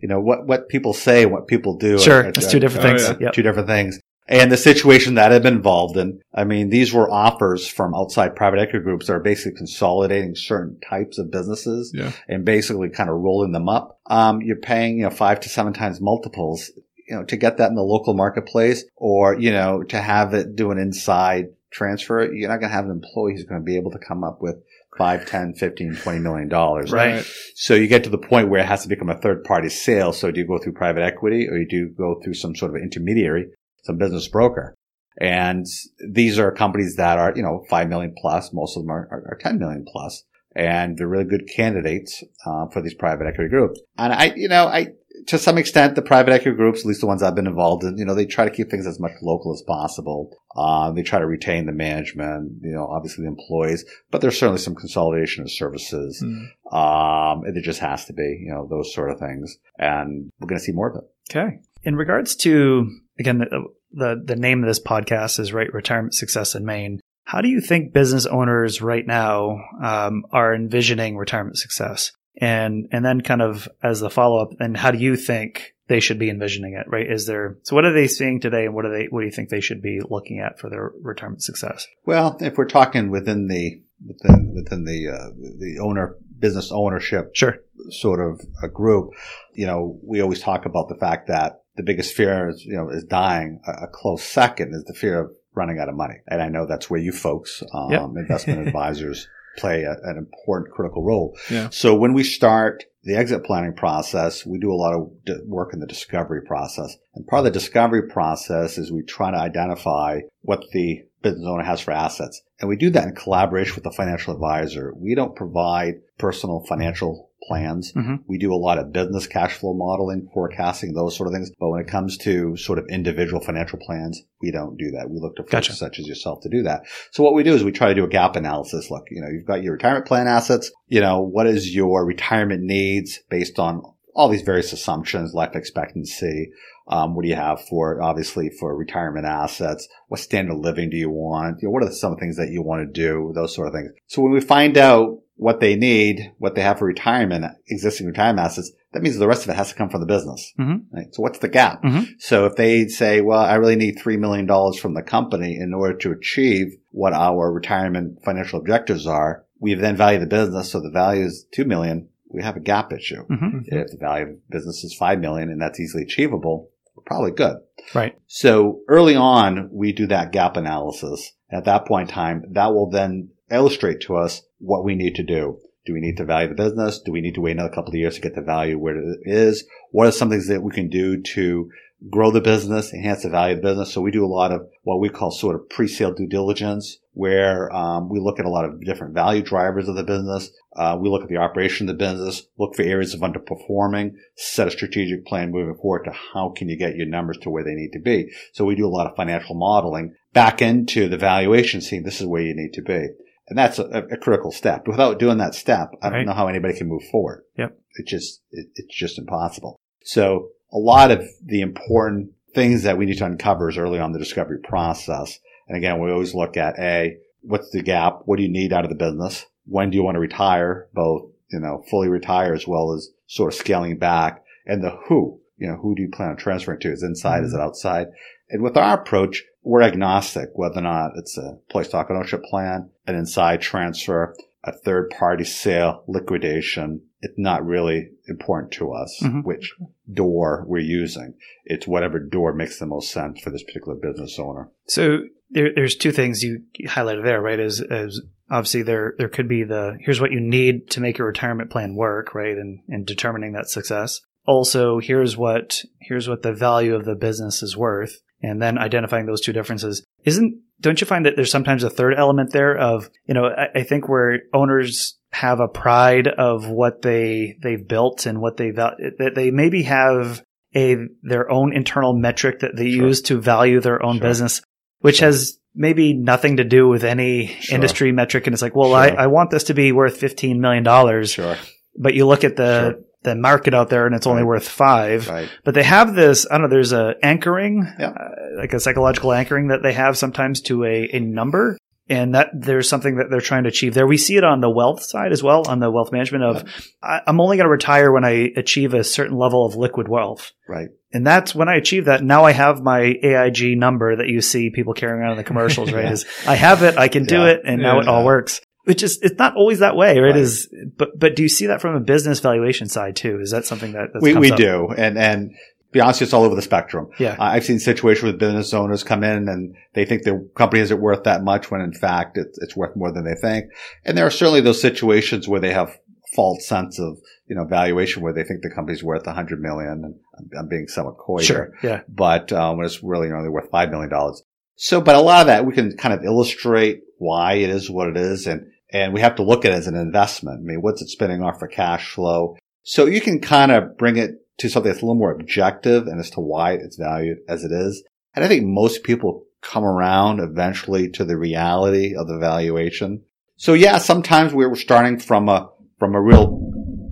you know what what people say what people do sure it's two different things oh, yeah. yep. two different things and the situation that I've been involved in, I mean, these were offers from outside private equity groups that are basically consolidating certain types of businesses yeah. and basically kind of rolling them up. Um, you're paying, you know, five to seven times multiples you know, to get that in the local marketplace or, you know, to have it do an inside transfer, you're not going to have an employee who's going to be able to come up with 5, 10, 15, 20 million dollars. Right. So you get to the point where it has to become a third party sale. So do you go through private equity or you do go through some sort of intermediary, some business broker? And these are companies that are, you know, 5 million plus. Most of them are, are, are 10 million plus and they're really good candidates uh, for these private equity groups. And I, you know, I to some extent, the private equity groups, at least the ones I've been involved in, you know, they try to keep things as much local as possible. Uh, they try to retain the management, you know, obviously the employees, but there's certainly some consolidation of services. Mm. Um, it just has to be, you know, those sort of things. And we're going to see more of it. Okay. In regards to, again, the, the, the name of this podcast is right retirement success in Maine. How do you think business owners right now um, are envisioning retirement success? and and then kind of as the follow up, and how do you think they should be envisioning it? Right? Is there so what are they seeing today, and what are they what do you think they should be looking at for their retirement success? Well, if we're talking within the within within the uh, the owner business ownership sure sort of a group, you know, we always talk about the fact that the biggest fear is you know is dying. A, a close second is the fear of running out of money, and I know that's where you folks, um, yep. investment advisors play a, an important critical role. Yeah. So when we start the exit planning process, we do a lot of work in the discovery process. And part of the discovery process is we try to identify what the business owner has for assets. And we do that in collaboration with the financial advisor. We don't provide personal financial plans. Mm-hmm. We do a lot of business cash flow modeling, forecasting, those sort of things. But when it comes to sort of individual financial plans, we don't do that. We look to folks gotcha. such as yourself to do that. So what we do is we try to do a gap analysis. Look, you know, you've got your retirement plan assets. You know, what is your retirement needs based on all these various assumptions, life expectancy, um, what do you have for obviously for retirement assets? What standard of living do you want? You know, what are some things that you want to do? Those sort of things. So when we find out what they need, what they have for retirement, existing retirement assets, that means the rest of it has to come from the business. Mm-hmm. Right? So what's the gap? Mm-hmm. So if they say, well, I really need $3 million from the company in order to achieve what our retirement financial objectives are, we then value the business. So the value is 2 million. We have a gap issue. Mm-hmm. If the value of business is 5 million and that's easily achievable, we're probably good. Right. So early on, we do that gap analysis. At that point in time, that will then illustrate to us what we need to do. Do we need to value the business? Do we need to wait another couple of years to get the value where it is? What are some things that we can do to grow the business, enhance the value of the business? So we do a lot of what we call sort of pre-sale due diligence, where um, we look at a lot of different value drivers of the business. Uh, we look at the operation of the business, look for areas of underperforming, set a strategic plan moving forward to how can you get your numbers to where they need to be. So we do a lot of financial modeling back into the valuation, seeing this is where you need to be. And that's a, a critical step. Without doing that step, I don't know how anybody can move forward. Yep. It just, it, it's just impossible. So a lot of the important things that we need to uncover is early on the discovery process. And again, we always look at A, what's the gap? What do you need out of the business? When do you want to retire? Both, you know, fully retire as well as sort of scaling back and the who, you know, who do you plan on transferring to? Is inside? Mm-hmm. Is it outside? And with our approach, we're agnostic whether or not it's a place stock ownership plan, an inside transfer, a third party sale, liquidation. it's not really important to us Mhm. which door we're using. It's whatever door makes the most sense for this particular business owner. So there, there's two things you highlighted there, right? As, as obviously there, there could be the, here's what you need to make your retirement plan work, right? And, and determining that success. Also, here's what, here's what the value of the business is worth. And then identifying those two differences. Isn't, don't you find that there's sometimes a third element there of, you know, I, I think where owners have a pride of what they, they've built and what they, val- that they maybe have a, their own internal metric that they Sure. use to value their own Sure. business which Sure. has maybe nothing to do with any industry metric. And it's like, well. I, I want this to be worth $15 million, Sure. but you look at the. The market out there and it's only Right. worth five. Right. But they have this, I don't know, there's a anchoring, Yeah. uh, like a psychological anchoring that they have sometimes to a, a number. And that there's something that they're trying to achieve there. We see it on the wealth side as well, on the wealth management of, I, I'm only going to retire when I achieve a certain level of liquid wealth. Right. And that's when I achieve that. Now I have my ING number that you see people carrying around in the commercials, right? Yeah. Is I have it, I can do it, and now it all works. Which is it's not always that way, right? Right. Is but but do you see that from a business valuation side too? Is that something that that's we we up? do, and and be honest, it's all over the spectrum. Yeah. I- I've seen situations where business owners come in and they think their company isn't worth that much when in fact it's, it's worth more than they think. And there are certainly those situations where they have false sense of, you know, valuation where they think the company's worth a hundred million and I'm, I'm being somewhat coy Sure. here, Yeah. but, um, when it's really only worth five million dollars. So, but a lot of that we can kind of illustrate why it is what it is and, and we have to look at it as an investment. I mean, what's it spinning off for cash flow? So you can kind of bring it to something that's a little more objective and as to why it's valued as it is. And I think most people come around eventually to the reality of the valuation. So yeah, sometimes we we're starting from a, from a real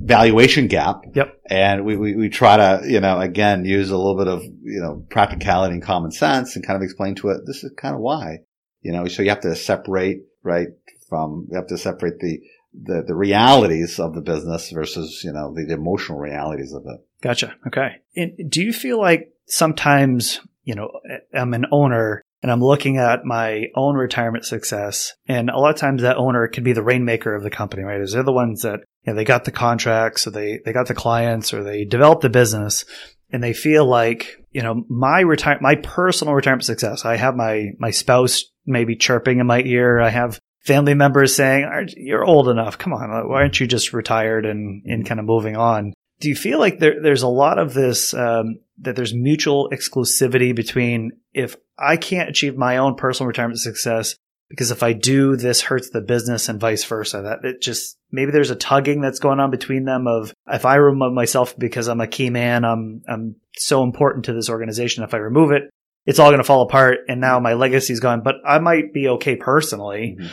valuation gap. Yep. And we, we, we try to, you know, again, use a little bit of, you know, practicality and common sense and kind of explain to it, this is kind of why, you know, so you have to separate, right, from, you have to separate the, the, the realities of the business versus, you know, the emotional realities of it. Gotcha. Okay. And do you feel like sometimes, you know, I'm an owner and I'm looking at my own retirement success, and a lot of times that owner can be the rainmaker of the company, right? Is they're the ones that, you know, they got the contracts or they, they got the clients or they developed the business and they feel like, you know, my retire, my personal retirement success, I have my, my spouse maybe chirping in my ear. I have family members saying, you're old enough. Come on. Why aren't you just retired and, and kind of moving on? do you feel like there, there's a lot of this um, that there's mutual exclusivity between if I can't achieve my own personal retirement success because if I do, this hurts the business and vice versa. That it just maybe there's a tugging that's going on between them of if I remove myself because I'm a key man, I'm I'm so important to this organization. If I remove it, it's all going to fall apart, and now my legacy's gone. But I might be okay personally. Mhm.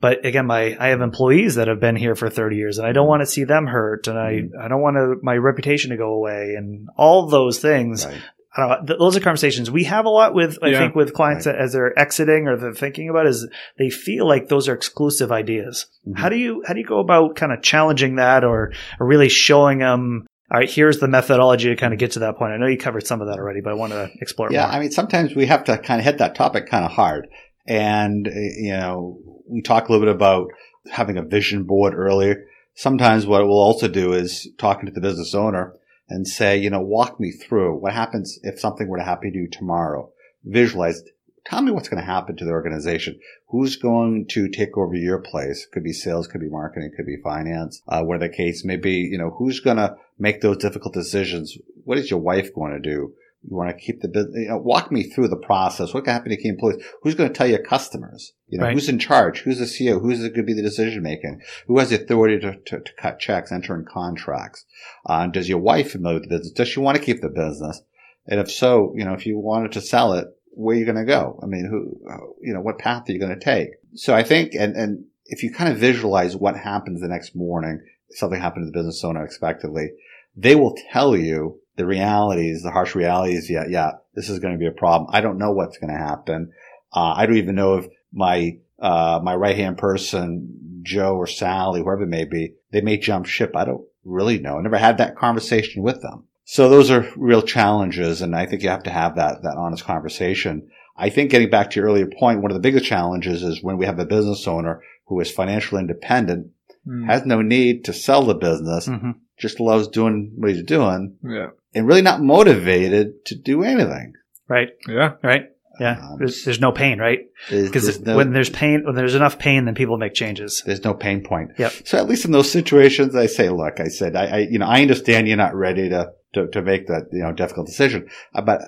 But again, my I have employees that have been here for 30 years, and I don't want to see them hurt, and I I don't want to, my reputation to go away, and all those things. Right. I don't know. Those are conversations we have a lot with. I Yeah. think with clients Right. as they're exiting or they're thinking about is they feel like those are exclusive ideas. Mhm. How do you how do you go about kind of challenging that or, or really showing them? All right, here's the methodology to kind of get to that point. I know you covered some of that already, but I want to explore Yeah, more. I mean, sometimes we have to kind of hit that topic kind of hard. And, uh, you know, we talk a little bit about having a vision board earlier. Sometimes what we'll also do is talking to the business owner and say, you know, walk me through what happens if something were to happen to you tomorrow. Visualize, tell me what's going to happen to the organization. Who's going to take over your place? Could be sales, could be marketing, could be finance, uh, whatever the case may be. You know, who's going to make those difficult decisions? What is your wife going to do? You want to keep the business, you know, walk me through the process. What can happen to key employees? Who's going to tell your customers? You know, Right. who's in charge? Who's the CEO? Who's going to be the decision making? Who has the authority to, to, to cut checks, enter in contracts? Uh, does your wife familiar with the business? Does she want to keep the business? And if so, you know, if you wanted to sell it, where you're you going to go? I mean, who, you know, what path are you going to take? So I think, and, and if you kind of visualize what happens the next morning, something happened to the business owner unexpectedly, they will tell you the realities, the harsh realities. Yeah, yeah, this is going to be a problem. I don't know what's going to happen. Uh, I don't even know if my, uh, my right hand person, Joe or Sally, whoever it may be, they may jump ship. I don't really know. I never had that conversation with them. So those are real challenges. And I think you have to have that, that honest conversation. I think getting back to your earlier point, one of the biggest challenges is when we have a business owner who is financially independent Hmm. has no need to sell the business, Mhm. just loves doing what he's doing, Yeah. and really not motivated to do anything. Right. Yeah. Right. Yeah. Um, There's, there's no pain, right? Because no- when there's pain, when there's enough pain, then people make changes. there's no pain point. Yep. So at least in those situations, I say, look, I said, I, I you know, I understand you're not ready to, to, to make that, you know, difficult decision, uh, but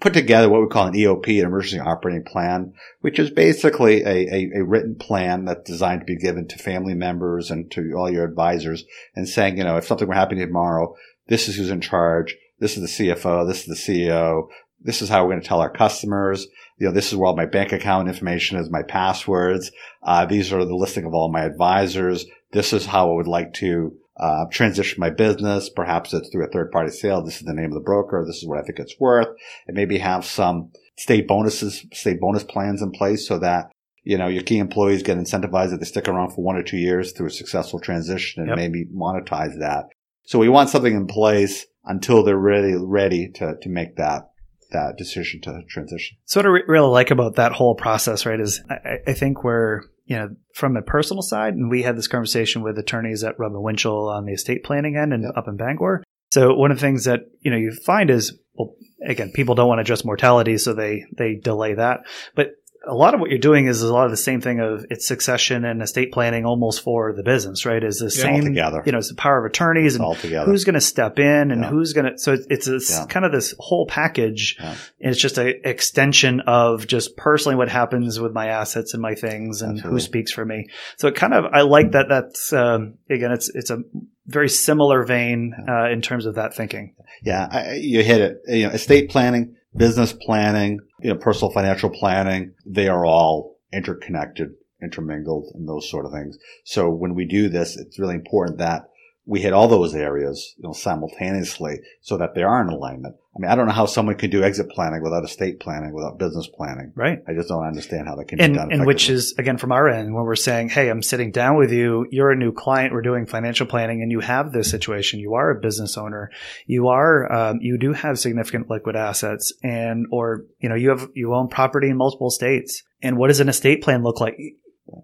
put together what we call an EOP, an emergency operating plan, which is basically a, a, a written plan that's designed to be given to family members and to all your advisors and saying, you know, if something were happening tomorrow, this is who's in charge. This is the CFO. This is the CEO. This is how we're going to tell our customers. You know, this is where all my bank account information is, my passwords. Uh, these are the listing of all my advisors. This is how I would like to uh, transition my business. Perhaps it's through a third party sale. This is the name of the broker. This is what I think it's worth. And maybe have some stay bonuses, stay bonus plans in place so that, you know, your key employees get incentivized if they stick around for one or two years through a successful transition and Yep. maybe monetize that. So we want something in place until they're really ready to, to make that, that decision to transition. So what I re- really like about that whole process, right, is I, I think we're, you know, from a personal side, and we had this conversation with attorneys at Rudman Winchell on the estate planning end and Yep. up in Bangor. So one of the things that, you know, you find is, well, again, people don't want to address mortality, so they, they delay that. But a lot of what you're doing is a lot of the same thing of it's succession and estate planning almost for the business, right? Is the Yeah. same, Altogether. you know, it's the power of attorneys and all together. who's going to step in and Yeah. who's going to so it's, it's this Yeah. kind of this whole package Yeah. and it's just an extension of just personally what happens with my assets and my things and Absolutely. who speaks for me so it kind of i like that that's um, again it's it's a very similar vein uh, in terms of that thinking Yeah, I, you hit it. You know, estate planning, business planning, you know, personal financial planning, they are all interconnected, intermingled, and those sort of things. So when we do this, it's really important that we hit all those areas, you know, simultaneously so that they are in alignment. I mean, I don't know how someone can do exit planning without estate planning, without business planning. right I just don't understand how that can and be done. and which is again from our end when we're saying hey i'm sitting down with you you're a new client we're doing financial planning and you have this situation you are a business owner you are um, you do have significant liquid assets and or you know you have you own property in multiple states and what does an estate plan look like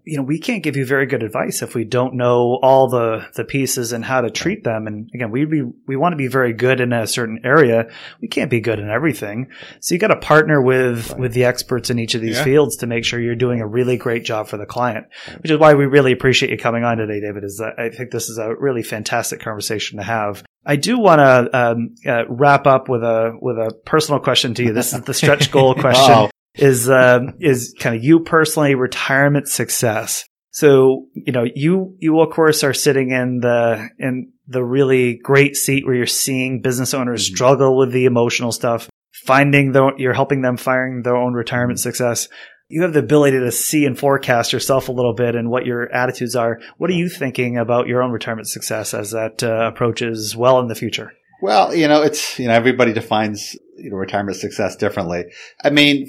you know we can't give you very good advice if we don't know all the the pieces and how to treat them and again we be we want to be very good in a certain area we can't be good in everything so you got to partner with Right. with the experts in each of these Yeah. fields to make sure you're doing a really great job for the client which is why we really appreciate you coming on today david is that i think this is a really fantastic conversation to have I do want to um, uh, wrap up with a with a personal question to you. This is the stretch goal question Oh. Is um, is kind of you personally retirement success. So you know you you of course are sitting in the in the really great seat where you're seeing business owners Mhm. struggle with the emotional stuff, finding the you're helping them firing their own retirement success. You have the ability to see and forecast yourself a little bit and what your attitudes are. What are you thinking about your own retirement success as that uh, approaches well in the future? Well, you know, it's, you know, everybody defines, you know, retirement success differently. I mean,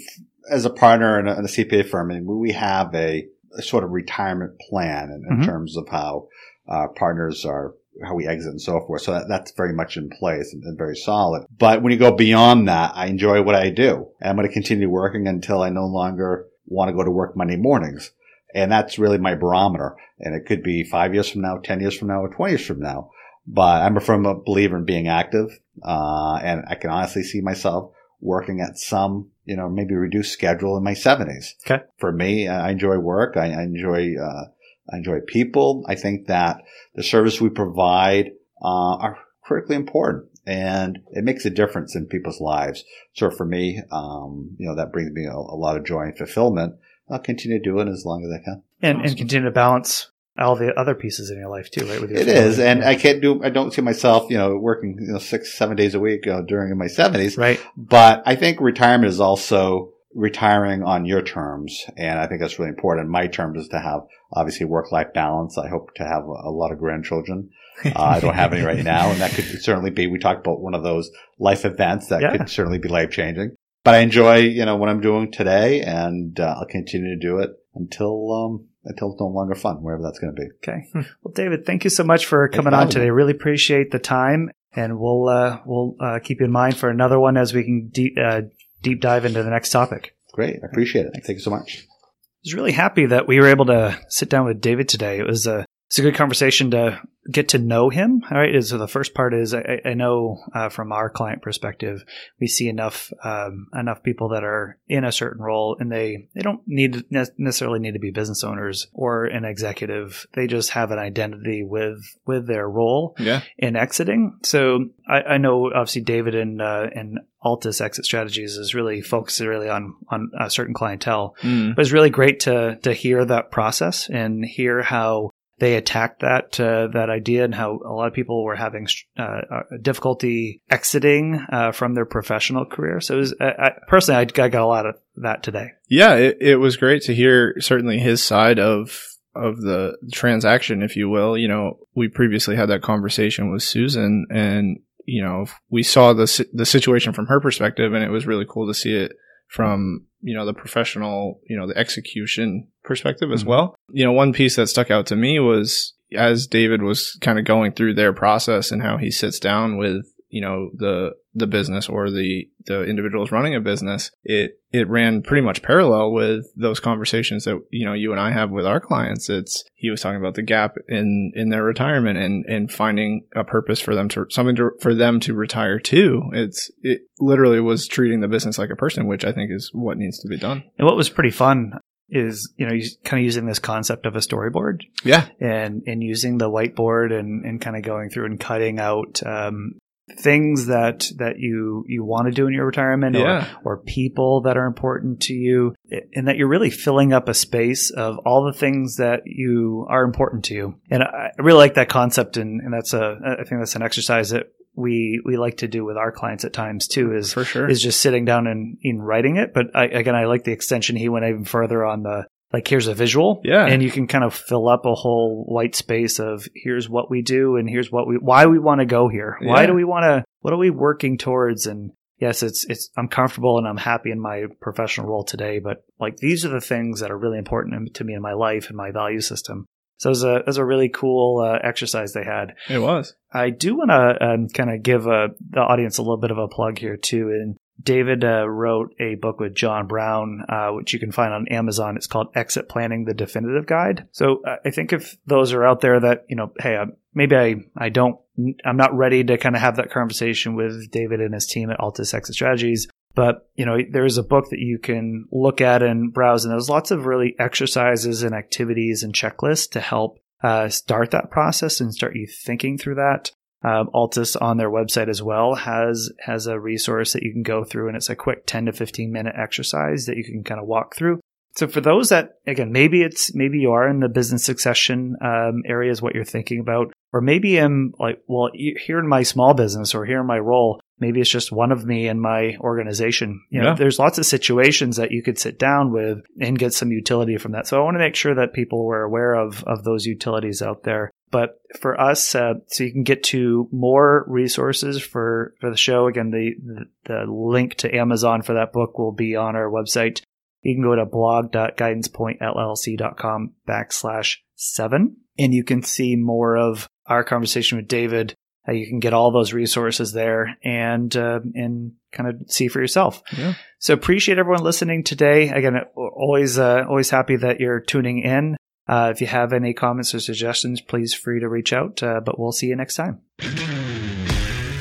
as a partner in a, in a CPA firm, I mean, we have a, a sort of retirement plan in, in Mhm. terms of how uh, partners are, how we exit and so forth. So that, that's very much in place and, and very solid. But when you go beyond that, I enjoy what I do. And I'm going to continue working until I no longer want to go to work Monday mornings. And that's really my barometer. And it could be five years from now, 10 years from now, or 20 years from now but I'm a firm believer in being active. Uh, and I can honestly see myself working at some, you know, maybe reduced schedule in my seventies. Okay. For me, I enjoy work. I, I enjoy, uh, I enjoy people. I think that the service we provide, uh, are critically important and it makes a difference in people's lives. So for me, um, you know, that brings me a, a lot of joy and fulfillment. I'll continue to do it as long as I can. And, Awesome. and continue to balance all the other pieces in your life too, right? With your It family. is, and I can't do. I don't see myself, you know, working you know six, seven days a week know, during my seventies. right. But I think retirement is also retiring on your terms, and I think that's really important. My terms is to have obviously work-life balance. I hope to have a, a lot of grandchildren. Uh, I don't have any right now, and that could certainly be. We talked about one of those life events that Yeah. could certainly be life-changing. But I enjoy, you know, what I'm doing today, and uh, I'll continue to do it until um, until it's no longer fun, wherever that's going to be. Okay. Well, David, thank you so much for coming on today. Really appreciate the time, and we'll uh, we'll uh, keep you in mind for another one as we can deep uh, deep dive into the next topic. Great, I appreciate it. Thank you so much. I was really happy that we were able to sit down with David today. It was a it's a good conversation to get to know him. All right. So the first part is I, I know uh, from our client perspective, we see enough um, enough people that are in a certain role, and they they don't need necessarily need to be business owners or an executive. They just have an identity with with their role Yeah. in exiting. So I, I know obviously David and uh, and Altus Exit Strategies is really focused really on on a certain clientele. Mm. But it's really great to to hear that process and hear how they attacked that uh, that idea and how a lot of people were having uh, uh, difficulty exiting uh, from their professional career. So was, I, personally, I, I got a lot of that today. Yeah, it, it was great to hear certainly his side of of the transaction, if you will. You know, we previously had that conversation with Susan, and you know, we saw the the situation from her perspective, and it was really cool to see it from you know the professional, you know, the execution perspective as Mhm. well. You know, one piece that stuck out to me was as David was kind of going through their process and how he sits down with you know the the business or the the individuals running a business it it ran pretty much parallel with those conversations that you know you and I have with our clients it's he was talking about the gap in in their retirement and and finding a purpose for them to something to, for them to retire to it's it literally was treating the business like a person which I think is what needs to be done And what was pretty fun is you know kind of using this concept of a storyboard. Yeah. And and using the whiteboard and and kind of going through and cutting out um, things that that you you want to do in your retirement Yeah. or or people that are important to you and that you're really filling up a space of all the things that you are important to you. And i I really like that concept and, and that's a i think that's an exercise that we we like to do with our clients at times too is for sure. is just sitting down and in writing it. But I, again i like the extension he went even further on the like here's a visual. Yeah. and you can kind of fill up a whole white space of here's what we do and here's what we why we want to go here. Why do we want to what are we working towards? And yes it's it's i'm comfortable and i'm happy in my professional role today but like these are the things that are really important to me in my life and my value system so it was a, it was a really cool uh, exercise they had it was I do want to um, kind of give uh, the audience a little bit of a plug here too. And David uh, wrote a book with John Brown, uh, which you can find on Amazon. It's called Exit Planning: The Definitive Guide. So uh, I think if those are out there that you know, hey, uh, maybe I I don't I'm not ready to kind of have that conversation with David and his team at Altus Exit Strategies. But you know, there is a book that you can look at and browse, and there's lots of really exercises and activities and checklists to help uh, start that process and start you thinking through that. Um, Altus on their website as well has has a resource that you can go through, and it's a quick ten to fifteen minute exercise that you can kind of walk through. So for those that again, maybe it's maybe you are in the business succession um, area is what you're thinking about, or maybe I'm like, well, here in my small business or here in my role, maybe it's just one of me in my organization. You know, Yeah. there's lots of situations that you could sit down with and get some utility from that. So I want to make sure that people were aware of of those utilities out there. But for us, uh, so you can get to more resources for, for the show. Again, the, the the link to Amazon for that book will be on our website. You can go to blog.guidancepointllc.com backslash seven, and you can see more of our conversation with David. Uh, you can get all those resources there and uh, and kind of see for yourself. Yeah. So appreciate everyone listening today. Again, always uh, always happy that you're tuning in. Uh, if you have any comments or suggestions, please free to reach out. Uh, but we'll see you next time.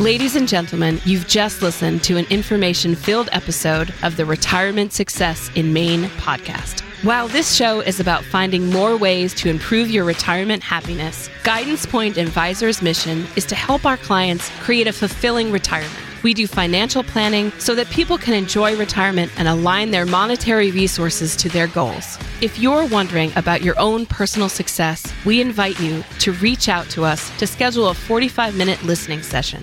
Ladies and gentlemen, you've just listened to an information filled episode of the Retirement Success in Maine podcast. While this show is about finding more ways to improve your retirement happiness, Guidance Point Advisors' mission is to help our clients create a fulfilling retirement. We do financial planning so that people can enjoy retirement and align their monetary resources to their goals. If you're wondering about your own personal success, we invite you to reach out to us to schedule a 45 minute listening session.